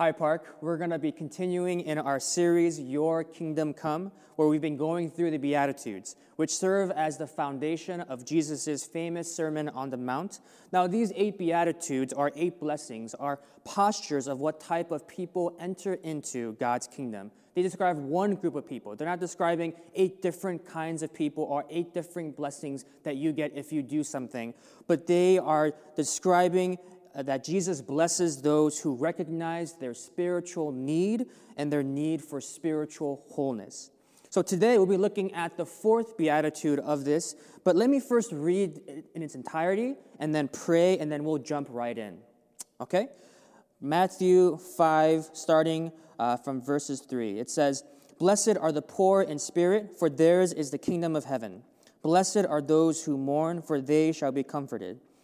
Hi, Park. We're going to be continuing in our series, Your Kingdom Come, where we've been going through the Beatitudes, which serve as the foundation of Jesus' famous Sermon on the Mount. Now, these eight Beatitudes are eight blessings, are postures of what type of people enter into God's kingdom. They describe one group of people. They're not describing eight different kinds of people or eight different blessings that you get if you do something, but they are describing that Jesus blesses those who recognize their spiritual need and their need for spiritual wholeness. So today we'll be looking at the fourth beatitude of this, but let me first read in its entirety and then pray and then we'll jump right in. Okay? Matthew 5, starting uh, from verses 3. It says, Blessed are the poor in spirit, for theirs is the kingdom of heaven. Blessed are those who mourn, for they shall be comforted.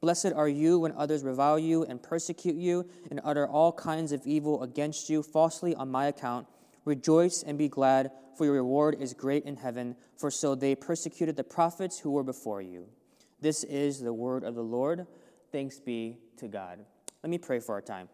Blessed are you when others revile you and persecute you and utter all kinds of evil against you falsely on my account. Rejoice and be glad, for your reward is great in heaven, for so they persecuted the prophets who were before you. This is the word of the Lord. Thanks be to God. Let me pray for our time.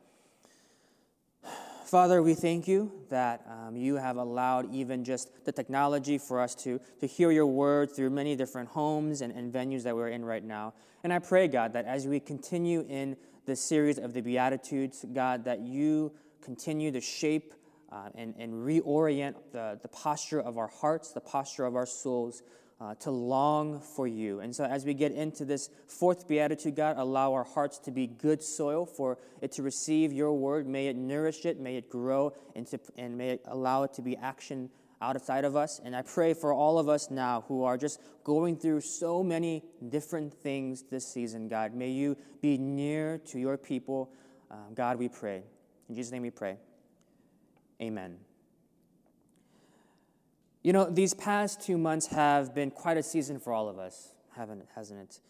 Father, we thank you that um, you have allowed even just the technology for us to, to hear your word through many different homes and, and venues that we're in right now. And I pray, God, that as we continue in the series of the Beatitudes, God, that you continue to shape uh, and, and reorient the, the posture of our hearts, the posture of our souls, uh, to long for you. And so, as we get into this fourth beatitude, God, allow our hearts to be good soil for it to receive your word. May it nourish it, may it grow, and, to, and may it allow it to be action outside of us. And I pray for all of us now who are just going through so many different things this season, God. May you be near to your people. Um, God, we pray. In Jesus' name we pray. Amen. You know, these past two months have been quite a season for all of us, haven't it, hasn't it?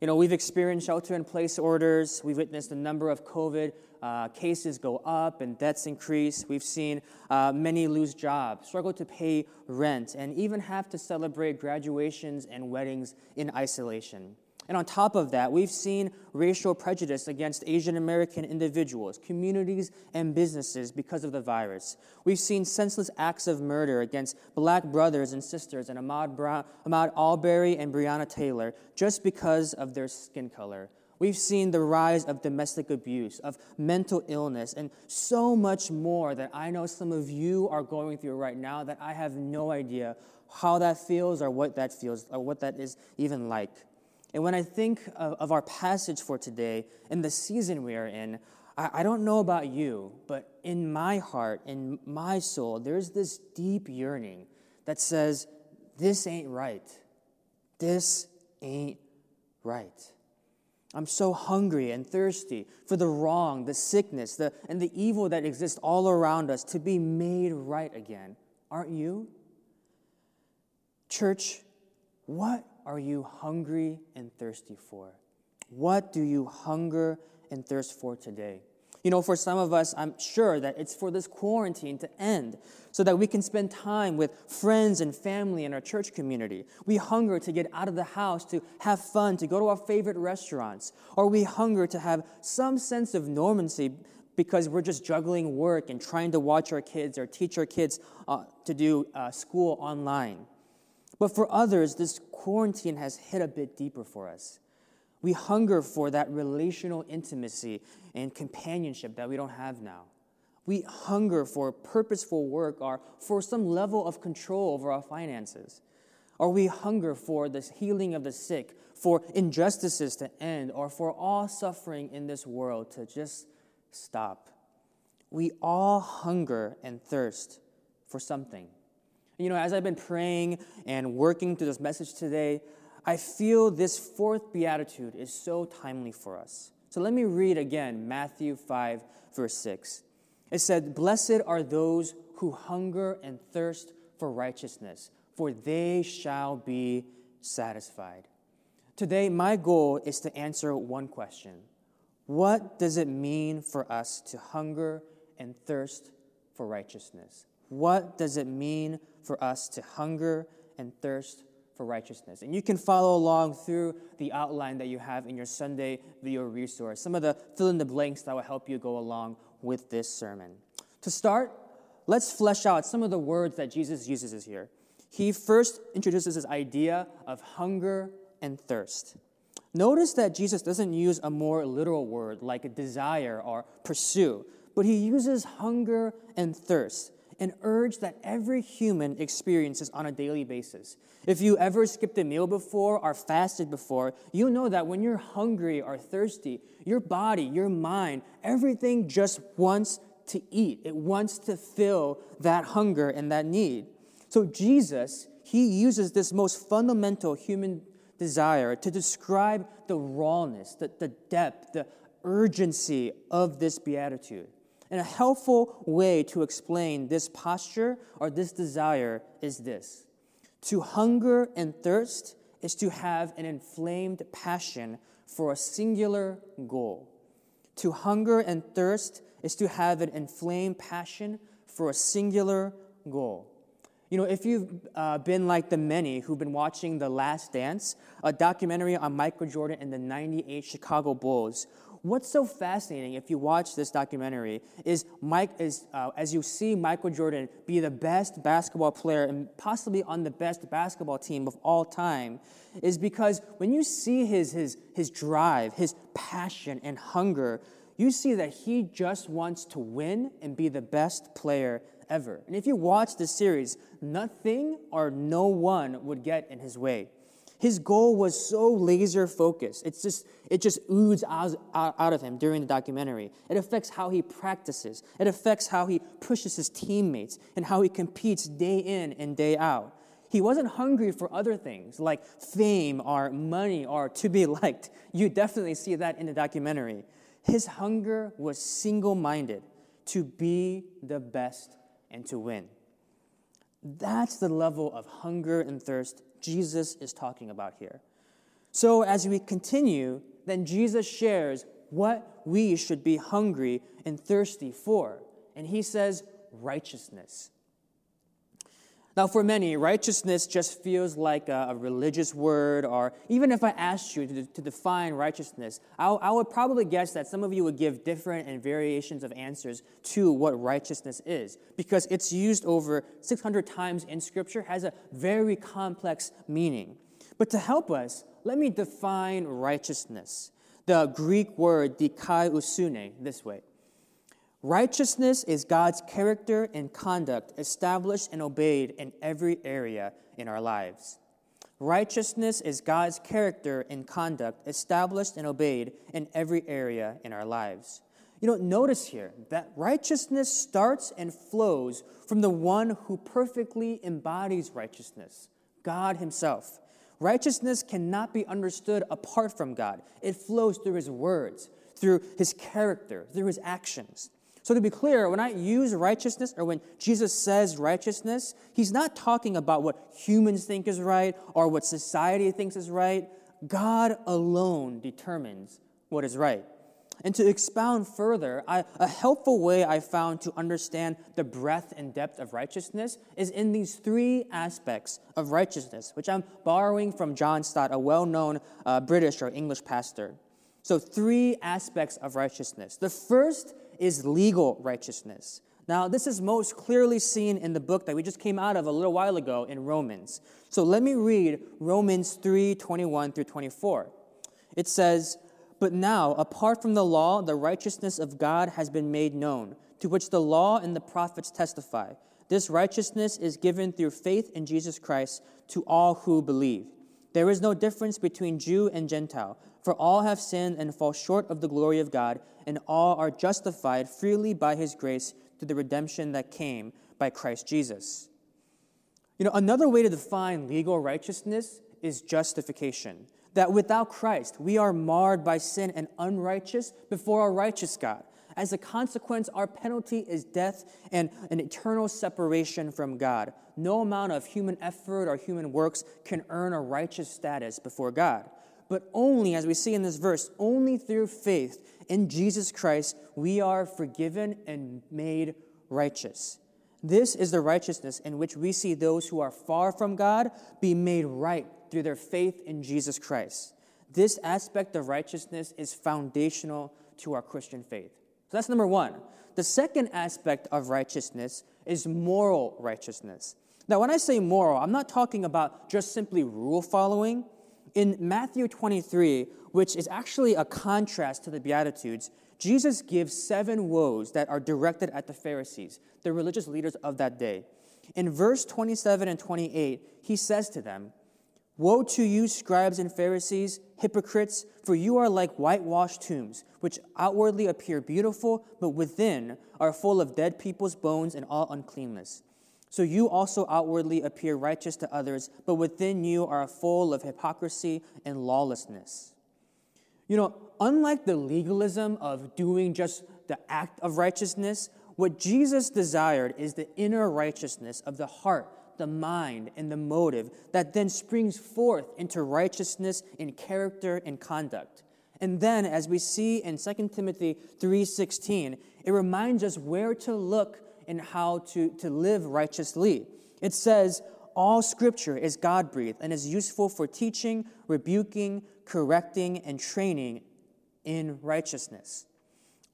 You know, we've experienced shelter in place orders. We've witnessed a number of COVID uh, cases go up and deaths increase. We've seen uh, many lose jobs, struggle to pay rent, and even have to celebrate graduations and weddings in isolation. And on top of that, we've seen racial prejudice against Asian American individuals, communities, and businesses because of the virus. We've seen senseless acts of murder against black brothers and sisters and Ahmaud, Brown, Ahmaud Arbery and Breonna Taylor just because of their skin color. We've seen the rise of domestic abuse, of mental illness, and so much more that I know some of you are going through right now that I have no idea how that feels or what that feels or what that is even like. And when I think of, of our passage for today and the season we are in, I, I don't know about you, but in my heart, in my soul, there's this deep yearning that says, This ain't right. This ain't right. I'm so hungry and thirsty for the wrong, the sickness, the, and the evil that exists all around us to be made right again. Aren't you? Church, what are you hungry and thirsty for? What do you hunger and thirst for today? You know, for some of us, I'm sure that it's for this quarantine to end so that we can spend time with friends and family in our church community. We hunger to get out of the house, to have fun, to go to our favorite restaurants, or we hunger to have some sense of normancy because we're just juggling work and trying to watch our kids or teach our kids uh, to do uh, school online. But for others, this quarantine has hit a bit deeper for us. We hunger for that relational intimacy and companionship that we don't have now. We hunger for purposeful work or for some level of control over our finances. Or we hunger for the healing of the sick, for injustices to end, or for all suffering in this world to just stop. We all hunger and thirst for something. You know, as I've been praying and working through this message today, I feel this fourth beatitude is so timely for us. So let me read again Matthew 5, verse 6. It said, Blessed are those who hunger and thirst for righteousness, for they shall be satisfied. Today, my goal is to answer one question What does it mean for us to hunger and thirst for righteousness? What does it mean for us to hunger and thirst for righteousness? And you can follow along through the outline that you have in your Sunday video resource, some of the fill in the blanks that will help you go along with this sermon. To start, let's flesh out some of the words that Jesus uses here. He first introduces this idea of hunger and thirst. Notice that Jesus doesn't use a more literal word like desire or pursue, but he uses hunger and thirst, an urge that every human experiences on a daily basis. If you ever skipped a meal before or fasted before, you know that when you're hungry or thirsty, your body, your mind, everything just wants to eat. It wants to fill that hunger and that need. So Jesus, he uses this most fundamental human desire to describe the rawness, the, the depth, the urgency of this beatitude. And a helpful way to explain this posture or this desire is this to hunger and thirst is to have an inflamed passion for a singular goal. To hunger and thirst is to have an inflamed passion for a singular goal. You know, if you've uh, been like the many who've been watching The Last Dance, a documentary on Michael Jordan and the 98 Chicago Bulls, what's so fascinating if you watch this documentary is Mike is uh, as you see Michael Jordan be the best basketball player and possibly on the best basketball team of all time is because when you see his his his drive, his passion and hunger, you see that he just wants to win and be the best player ever. And if you watch this series, nothing or no one would get in his way. His goal was so laser focused. It's just, it just oozes out, out of him during the documentary. It affects how he practices. It affects how he pushes his teammates and how he competes day in and day out. He wasn't hungry for other things like fame or money or to be liked. You definitely see that in the documentary. His hunger was single minded to be the best and to win. That's the level of hunger and thirst Jesus is talking about here. So, as we continue, then Jesus shares what we should be hungry and thirsty for. And he says, righteousness. Now, for many, righteousness just feels like a, a religious word, or even if I asked you to, to define righteousness, I, I would probably guess that some of you would give different and variations of answers to what righteousness is, because it's used over 600 times in Scripture, has a very complex meaning. But to help us, let me define righteousness. The Greek word dikaiosune this way Righteousness is God's character and conduct established and obeyed in every area in our lives. Righteousness is God's character and conduct established and obeyed in every area in our lives. You know, notice here that righteousness starts and flows from the one who perfectly embodies righteousness, God Himself. Righteousness cannot be understood apart from God. It flows through His words, through His character, through His actions. So, to be clear, when I use righteousness or when Jesus says righteousness, he's not talking about what humans think is right or what society thinks is right. God alone determines what is right. And to expound further, I, a helpful way I found to understand the breadth and depth of righteousness is in these three aspects of righteousness, which I'm borrowing from John Stott, a well known uh, British or English pastor. So, three aspects of righteousness. The first is legal righteousness. Now, this is most clearly seen in the book that we just came out of a little while ago in Romans. So let me read Romans 3 21 through 24. It says, But now, apart from the law, the righteousness of God has been made known, to which the law and the prophets testify. This righteousness is given through faith in Jesus Christ to all who believe. There is no difference between Jew and Gentile, for all have sinned and fall short of the glory of God, and all are justified freely by his grace through the redemption that came by Christ Jesus. You know, another way to define legal righteousness is justification. That without Christ, we are marred by sin and unrighteous before a righteous God. As a consequence, our penalty is death and an eternal separation from God. No amount of human effort or human works can earn a righteous status before God. But only, as we see in this verse, only through faith in Jesus Christ, we are forgiven and made righteous. This is the righteousness in which we see those who are far from God be made right through their faith in Jesus Christ. This aspect of righteousness is foundational to our Christian faith. So that's number one. The second aspect of righteousness is moral righteousness. Now, when I say moral, I'm not talking about just simply rule following. In Matthew 23, which is actually a contrast to the Beatitudes, Jesus gives seven woes that are directed at the Pharisees, the religious leaders of that day. In verse 27 and 28, he says to them, Woe to you, scribes and Pharisees, hypocrites, for you are like whitewashed tombs, which outwardly appear beautiful, but within are full of dead people's bones and all uncleanness. So you also outwardly appear righteous to others, but within you are full of hypocrisy and lawlessness. You know, unlike the legalism of doing just the act of righteousness, what Jesus desired is the inner righteousness of the heart the mind, and the motive that then springs forth into righteousness in character and conduct. And then as we see in 2 Timothy 3:16, it reminds us where to look and how to, to live righteously. It says, all scripture is God breathed and is useful for teaching, rebuking, correcting, and training in righteousness.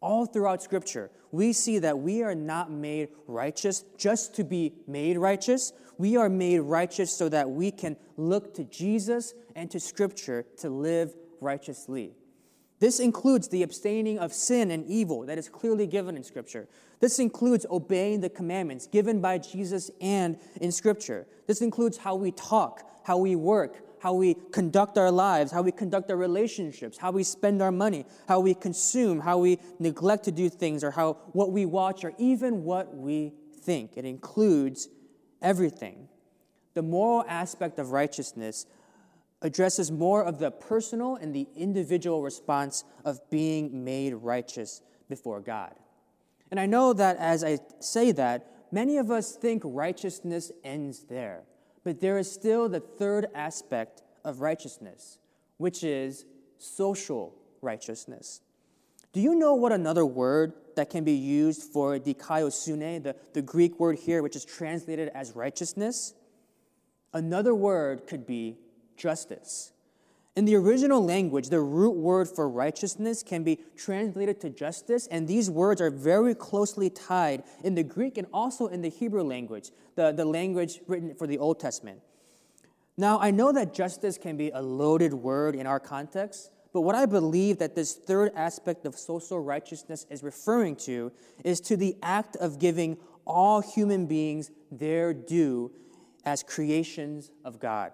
All throughout Scripture, we see that we are not made righteous just to be made righteous. We are made righteous so that we can look to Jesus and to Scripture to live righteously. This includes the abstaining of sin and evil that is clearly given in Scripture. This includes obeying the commandments given by Jesus and in Scripture. This includes how we talk, how we work, how we conduct our lives, how we conduct our relationships, how we spend our money, how we consume, how we neglect to do things, or how what we watch, or even what we think. It includes everything. The moral aspect of righteousness addresses more of the personal and the individual response of being made righteous before God. And I know that as I say that, many of us think righteousness ends there. But there is still the third aspect of righteousness, which is social righteousness. Do you know what another word that can be used for dikaiosune, the, the Greek word here, which is translated as righteousness? Another word could be justice. In the original language, the root word for righteousness can be translated to justice, and these words are very closely tied in the Greek and also in the Hebrew language, the, the language written for the Old Testament. Now, I know that justice can be a loaded word in our context, but what I believe that this third aspect of social righteousness is referring to is to the act of giving all human beings their due as creations of God.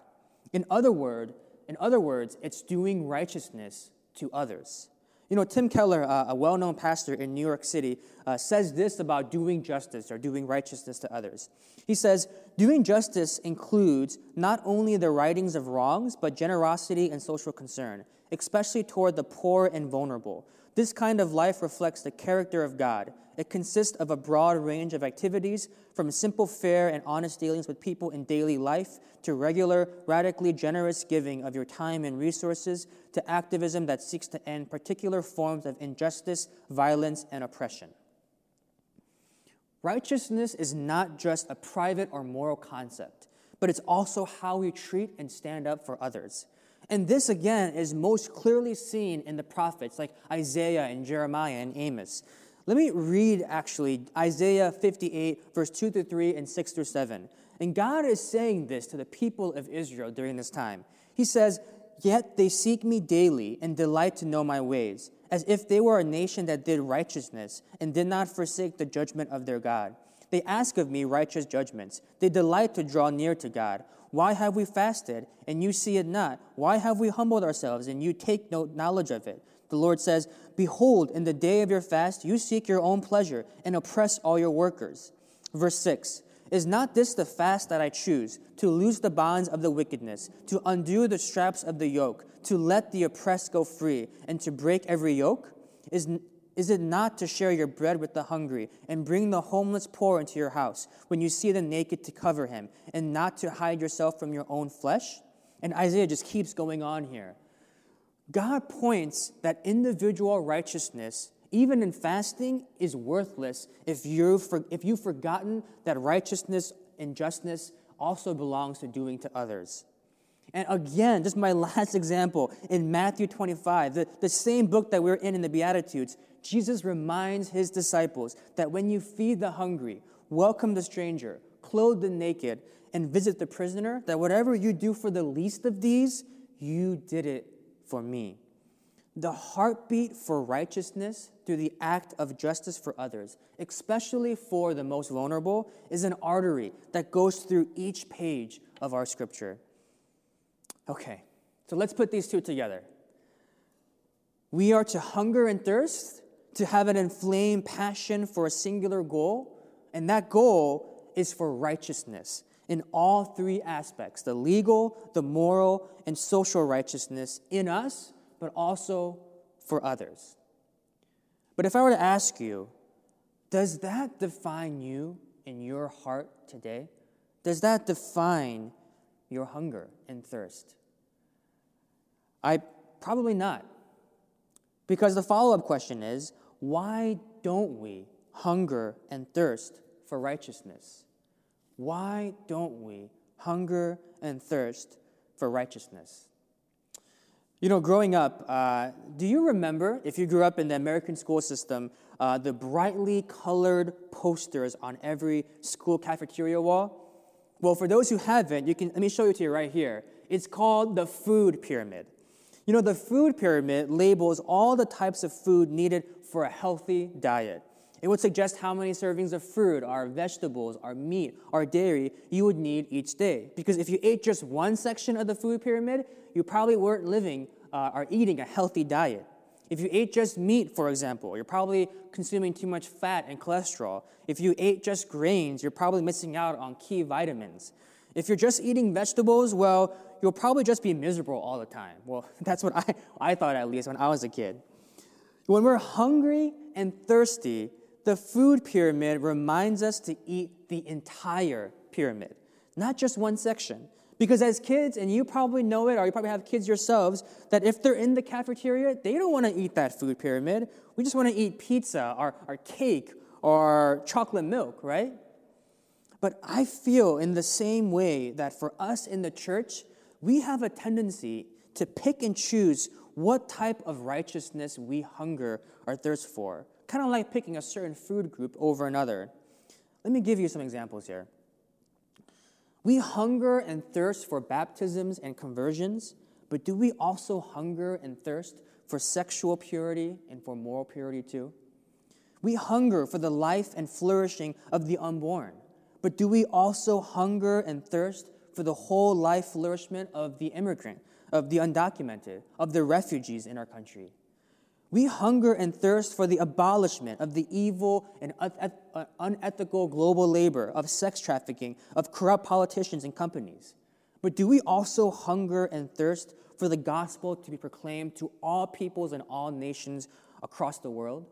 In other words, in other words, it's doing righteousness to others. You know, Tim Keller, uh, a well known pastor in New York City, uh, says this about doing justice or doing righteousness to others. He says, Doing justice includes not only the rightings of wrongs, but generosity and social concern, especially toward the poor and vulnerable. This kind of life reflects the character of God. It consists of a broad range of activities, from simple, fair, and honest dealings with people in daily life to regular, radically generous giving of your time and resources to activism that seeks to end particular forms of injustice, violence, and oppression. Righteousness is not just a private or moral concept, but it's also how we treat and stand up for others. And this, again, is most clearly seen in the prophets like Isaiah and Jeremiah and Amos. Let me read actually Isaiah 58, verse 2 through 3 and 6 through 7. And God is saying this to the people of Israel during this time. He says, Yet they seek me daily and delight to know my ways, as if they were a nation that did righteousness and did not forsake the judgment of their God. They ask of me righteous judgments. They delight to draw near to God. Why have we fasted, and you see it not? Why have we humbled ourselves, and you take no knowledge of it? The Lord says, Behold, in the day of your fast, you seek your own pleasure and oppress all your workers. Verse 6 Is not this the fast that I choose, to loose the bonds of the wickedness, to undo the straps of the yoke, to let the oppressed go free, and to break every yoke? Is, Is it not to share your bread with the hungry and bring the homeless poor into your house when you see the naked to cover him and not to hide yourself from your own flesh? And Isaiah just keeps going on here. God points that individual righteousness, even in fasting, is worthless if, you've, if you've forgotten that righteousness and justness also belongs to doing to others. And again, just my last example in Matthew 25, the, the same book that we're in in the Beatitudes, Jesus reminds his disciples that when you feed the hungry, welcome the stranger, clothe the naked, and visit the prisoner, that whatever you do for the least of these, you did it for me. The heartbeat for righteousness through the act of justice for others, especially for the most vulnerable, is an artery that goes through each page of our scripture. Okay, so let's put these two together. We are to hunger and thirst, to have an inflamed passion for a singular goal, and that goal is for righteousness in all three aspects the legal, the moral, and social righteousness in us, but also for others. But if I were to ask you, does that define you in your heart today? Does that define your hunger and thirst? I probably not. Because the follow up question is why don't we hunger and thirst for righteousness? Why don't we hunger and thirst for righteousness? You know, growing up, uh, do you remember, if you grew up in the American school system, uh, the brightly colored posters on every school cafeteria wall? Well, for those who haven't, you can let me show you to you right here. It's called the food pyramid. You know, the food pyramid labels all the types of food needed for a healthy diet. It would suggest how many servings of fruit, or vegetables, or meat, or dairy you would need each day. Because if you ate just one section of the food pyramid, you probably weren't living uh, or eating a healthy diet. If you ate just meat, for example, you're probably consuming too much fat and cholesterol. If you ate just grains, you're probably missing out on key vitamins. If you're just eating vegetables, well, you'll probably just be miserable all the time. Well, that's what I, I thought at least when I was a kid. When we're hungry and thirsty, the food pyramid reminds us to eat the entire pyramid, not just one section. Because as kids, and you probably know it, or you probably have kids yourselves, that if they're in the cafeteria, they don't want to eat that food pyramid. We just want to eat pizza or, or cake or chocolate milk, right? But I feel in the same way that for us in the church, we have a tendency to pick and choose what type of righteousness we hunger or thirst for kind of like picking a certain food group over another. Let me give you some examples here. We hunger and thirst for baptisms and conversions, but do we also hunger and thirst for sexual purity and for moral purity too? We hunger for the life and flourishing of the unborn, but do we also hunger and thirst for the whole life flourishment of the immigrant, of the undocumented, of the refugees in our country? We hunger and thirst for the abolishment of the evil and uh, unethical global labor, of sex trafficking, of corrupt politicians and companies. But do we also hunger and thirst for the gospel to be proclaimed to all peoples and all nations across the world?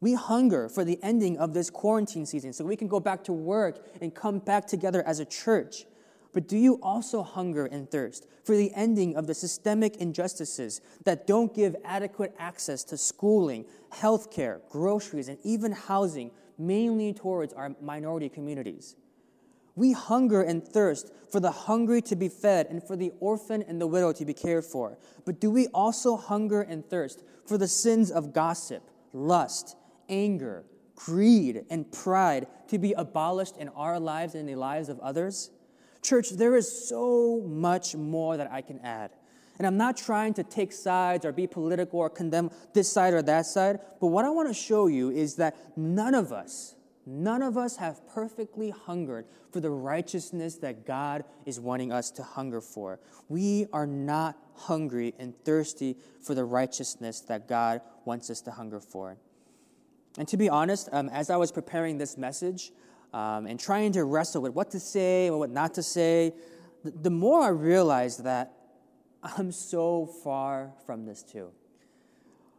We hunger for the ending of this quarantine season so we can go back to work and come back together as a church. But do you also hunger and thirst for the ending of the systemic injustices that don't give adequate access to schooling, healthcare, groceries, and even housing, mainly towards our minority communities? We hunger and thirst for the hungry to be fed and for the orphan and the widow to be cared for. But do we also hunger and thirst for the sins of gossip, lust, anger, greed, and pride to be abolished in our lives and in the lives of others? Church, there is so much more that I can add. And I'm not trying to take sides or be political or condemn this side or that side, but what I want to show you is that none of us, none of us have perfectly hungered for the righteousness that God is wanting us to hunger for. We are not hungry and thirsty for the righteousness that God wants us to hunger for. And to be honest, um, as I was preparing this message, um, and trying to wrestle with what to say or what not to say, the, more I realized that I'm so far from this too.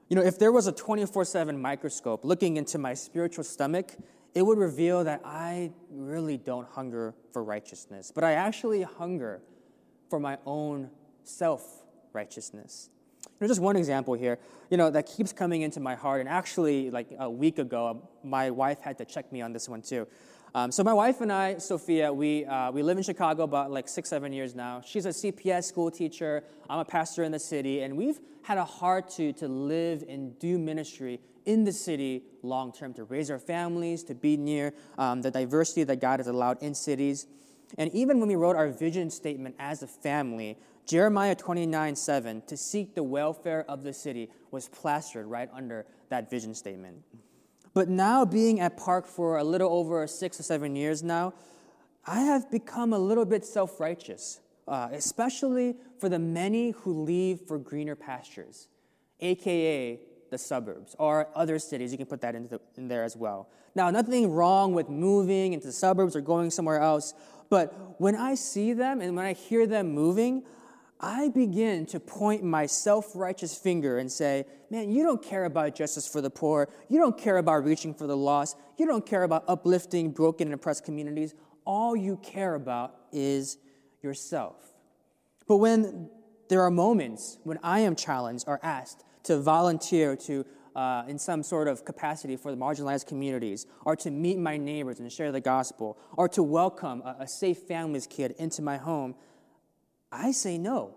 You know, if there was a 24 7 microscope looking into my spiritual stomach, it would reveal that I really don't hunger for righteousness, but I actually hunger for my own self righteousness. You know, just one example here, you know, that keeps coming into my heart. And actually, like a week ago, my wife had to check me on this one too. Um, so my wife and I, Sophia, we, uh, we live in Chicago about like six, seven years now. She's a CPS school teacher. I'm a pastor in the city. And we've had a heart to, to live and do ministry in the city long term, to raise our families, to be near um, the diversity that God has allowed in cities. And even when we wrote our vision statement as a family, Jeremiah 29 7, to seek the welfare of the city, was plastered right under that vision statement. But now, being at Park for a little over six or seven years now, I have become a little bit self righteous, uh, especially for the many who leave for greener pastures, aka the suburbs or other cities. You can put that the, in there as well. Now, nothing wrong with moving into the suburbs or going somewhere else, but when I see them and when I hear them moving, I begin to point my self righteous finger and say, Man, you don't care about justice for the poor. You don't care about reaching for the lost. You don't care about uplifting broken and oppressed communities. All you care about is yourself. But when there are moments when I am challenged or asked to volunteer to uh, in some sort of capacity for the marginalized communities, or to meet my neighbors and share the gospel, or to welcome a, a safe family's kid into my home, I say no.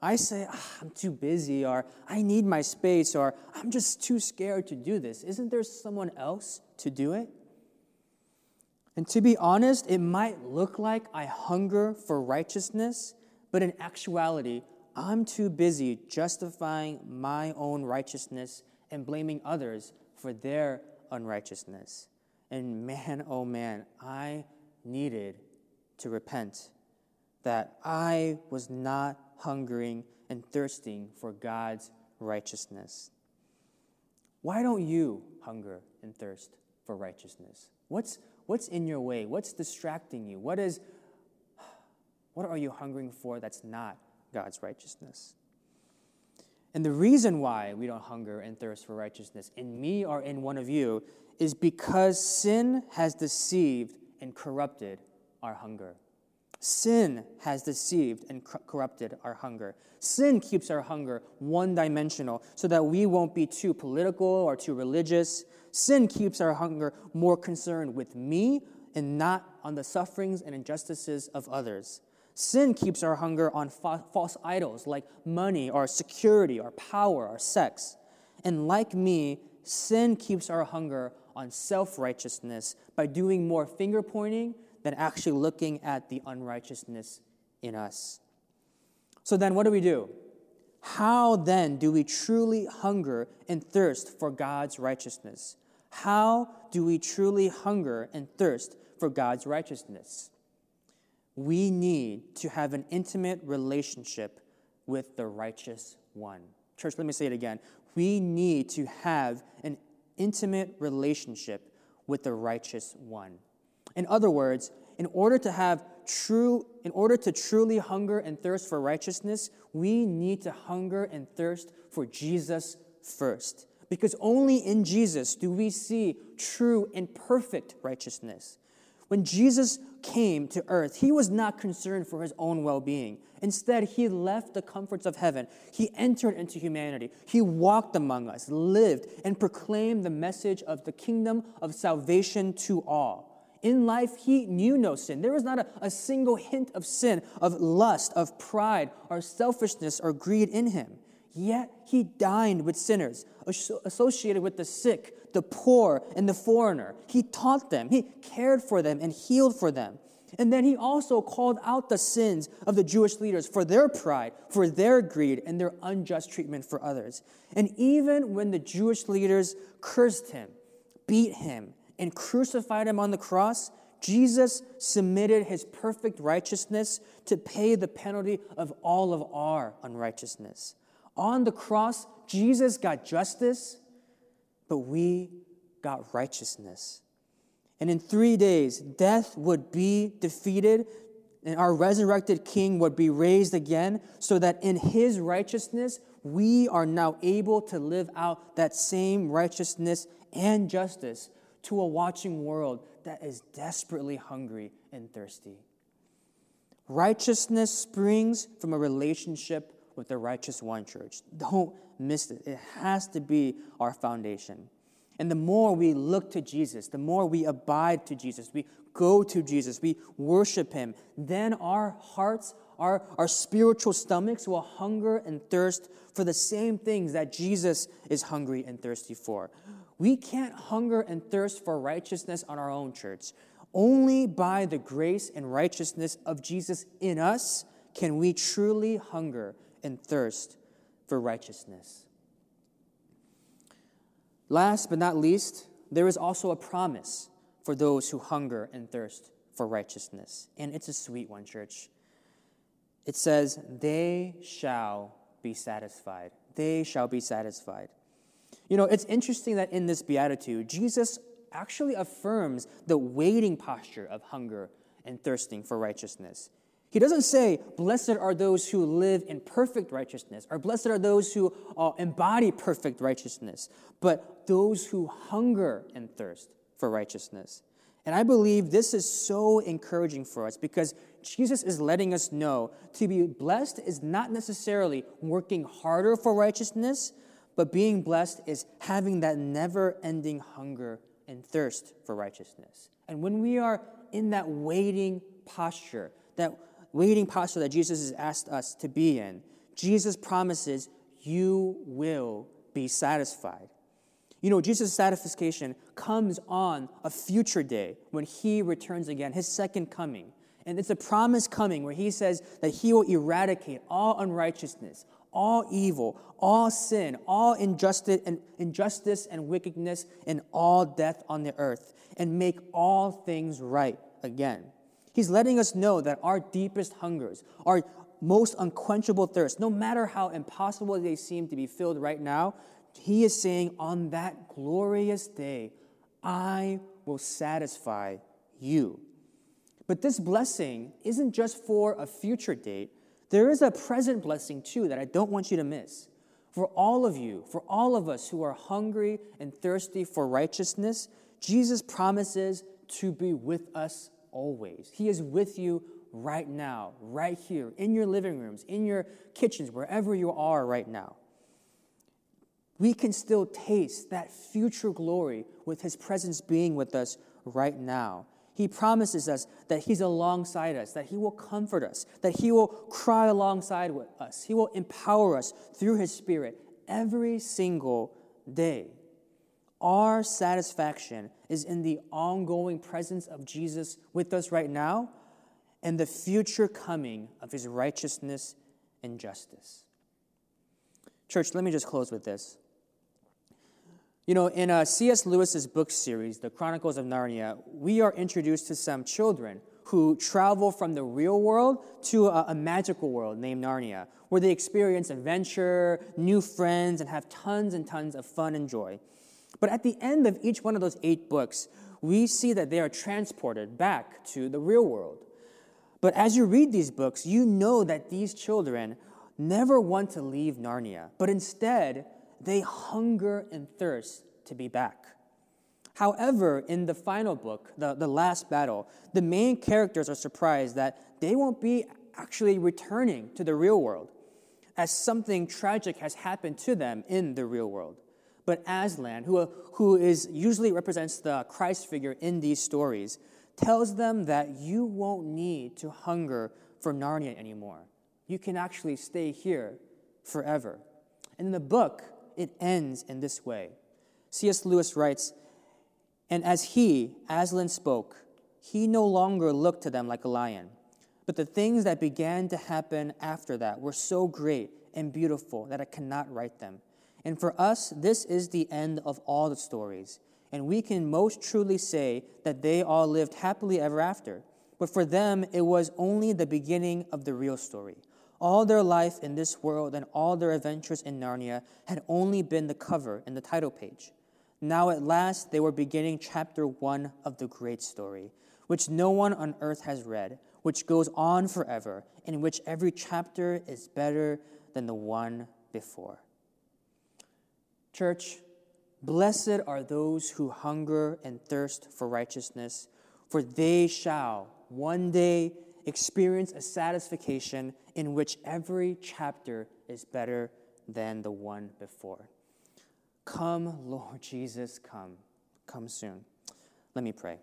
I say, ah, I'm too busy, or I need my space, or I'm just too scared to do this. Isn't there someone else to do it? And to be honest, it might look like I hunger for righteousness, but in actuality, I'm too busy justifying my own righteousness and blaming others for their unrighteousness. And man, oh man, I needed to repent that I was not hungering and thirsting for God's righteousness. Why don't you hunger and thirst for righteousness? What's, what's in your way? What's distracting you? What, is, what are you hungering for that's not God's righteousness? And the reason why we don't hunger and thirst for righteousness in me or in one of you is because sin has deceived and corrupted our hunger. Sin has deceived and corrupted our hunger. Sin keeps our hunger one dimensional so that we won't be too political or too religious. Sin keeps our hunger more concerned with me and not on the sufferings and injustices of others. Sin keeps our hunger on fa- false idols like money or security or power or sex. And like me, sin keeps our hunger on self righteousness by doing more finger pointing than actually looking at the unrighteousness in us. So then, what do we do? How then do we truly hunger and thirst for God's righteousness? How do we truly hunger and thirst for God's righteousness? We need to have an intimate relationship with the righteous one. Church, let me say it again. We need to have an intimate relationship with the righteous one. In other words, in order to have true in order to truly hunger and thirst for righteousness, we need to hunger and thirst for Jesus first. Because only in Jesus do we see true and perfect righteousness. When Jesus came to earth, he was not concerned for his own well being. Instead, he left the comforts of heaven. He entered into humanity. He walked among us, lived, and proclaimed the message of the kingdom of salvation to all. In life, he knew no sin. There was not a, a single hint of sin, of lust, of pride, or selfishness, or greed in him. Yet he dined with sinners, associated with the sick, the poor, and the foreigner. He taught them, he cared for them, and healed for them. And then he also called out the sins of the Jewish leaders for their pride, for their greed, and their unjust treatment for others. And even when the Jewish leaders cursed him, beat him, and crucified him on the cross, Jesus submitted his perfect righteousness to pay the penalty of all of our unrighteousness. On the cross, Jesus got justice, but we got righteousness. And in three days, death would be defeated, and our resurrected King would be raised again, so that in his righteousness, we are now able to live out that same righteousness and justice to a watching world that is desperately hungry and thirsty. Righteousness springs from a relationship with the righteous one, church. Don't miss it. It has to be our foundation. And the more we look to Jesus, the more we abide to Jesus, we go to Jesus, we worship Him, then our hearts, our, our spiritual stomachs will hunger and thirst for the same things that Jesus is hungry and thirsty for. We can't hunger and thirst for righteousness on our own, church. Only by the grace and righteousness of Jesus in us can we truly hunger and thirst for righteousness. Last but not least, there is also a promise for those who hunger and thirst for righteousness. And it's a sweet one, church. It says, They shall be satisfied. They shall be satisfied. You know, it's interesting that in this beatitude, Jesus actually affirms the waiting posture of hunger and thirsting for righteousness. He doesn't say, Blessed are those who live in perfect righteousness, or blessed are those who uh, embody perfect righteousness, but those who hunger and thirst for righteousness. And I believe this is so encouraging for us because Jesus is letting us know to be blessed is not necessarily working harder for righteousness, but being blessed is having that never ending hunger and thirst for righteousness. And when we are in that waiting posture, that waiting posture that Jesus has asked us to be in, Jesus promises you will be satisfied. You know, Jesus' satisfaction comes on a future day when he returns again, his second coming. And it's a promise coming where he says that he will eradicate all unrighteousness, all evil, all sin, all injustice and, injustice and wickedness, and all death on the earth, and make all things right again. He's letting us know that our deepest hungers, our most unquenchable thirst, no matter how impossible they seem to be filled right now, he is saying, on that glorious day, I will satisfy you. But this blessing isn't just for a future date, there is a present blessing too that I don't want you to miss. For all of you, for all of us who are hungry and thirsty for righteousness, Jesus promises to be with us always. He is with you right now, right here, in your living rooms, in your kitchens, wherever you are right now. We can still taste that future glory with His presence being with us right now. He promises us that He's alongside us, that He will comfort us, that He will cry alongside with us. He will empower us through His Spirit every single day. Our satisfaction is in the ongoing presence of Jesus with us right now and the future coming of his righteousness and justice. Church, let me just close with this. You know, in uh, C.S. Lewis's book series, The Chronicles of Narnia, we are introduced to some children who travel from the real world to a, a, magical world named Narnia, where they experience adventure, new friends, and have tons and tons of fun and joy. But at the end of each one of those eight books, we see that they are transported back to the real world. But as you read these books, you know that these children never want to leave Narnia, but instead, they hunger and thirst to be back. However, in the final book, the, the last battle, the main characters are surprised that they won't be actually returning to the real world, as something tragic has happened to them in the real world. But Aslan, who, who is usually represents the Christ figure in these stories, tells them that you won't need to hunger for Narnia anymore. You can actually stay here forever. And in the book, it ends in this way. C.S. Lewis writes, And as he, Aslan, spoke, he no longer looked to them like a lion. But the things that began to happen after that were so great and beautiful that I cannot write them. And for us, this is the end of all the stories. And we can most truly say that they all lived happily ever after. But for them, it was only the beginning of the real story. All their life in this world and all their adventures in Narnia had only been the cover and the title page. Now, at last, they were beginning chapter one of the great story, which no one on earth has read, which goes on forever, in which every chapter is better than the one before. Church, blessed are those who hunger and thirst for righteousness, for they shall one day experience a satisfaction in which every chapter is better than the one before. Come, Lord Jesus, come. Come soon. Let me pray.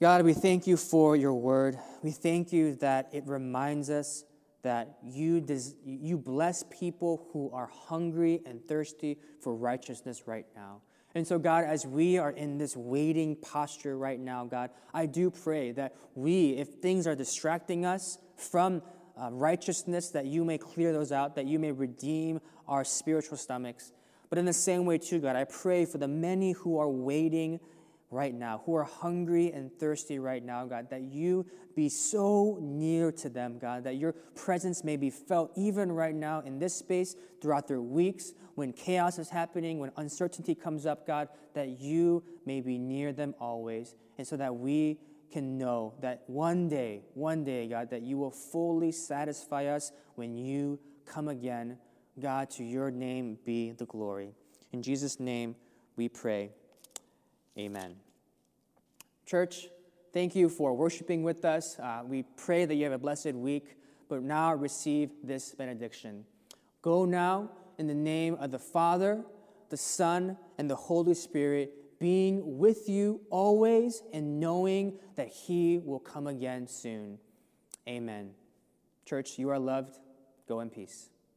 God, we thank you for your word. We thank you that it reminds us that you, des- you bless people who are hungry and thirsty for righteousness right now. And so, God, as we are in this waiting posture right now, God, I do pray that we, if things are distracting us from uh, righteousness, that you may clear those out, that you may redeem our spiritual stomachs. But in the same way, too, God, I pray for the many who are waiting right now, who are hungry and thirsty right now, God, that you be so near to them, God, that your presence may be felt even right now in this space throughout their weeks, when chaos is happening, when uncertainty comes up, God, that you may be near them always, and so that we can know that one day, one day, God, that you will fully satisfy us when you come again. God, to your name be the glory. In Jesus' name we pray. Amen. Church, thank you for worshiping with us. Uh, we pray that you have a blessed week, but now receive this benediction. Go now in the name of the Father, the Son, and the Holy Spirit, being with you always and knowing that He will come again soon. Amen. Church, you are loved. Go in peace.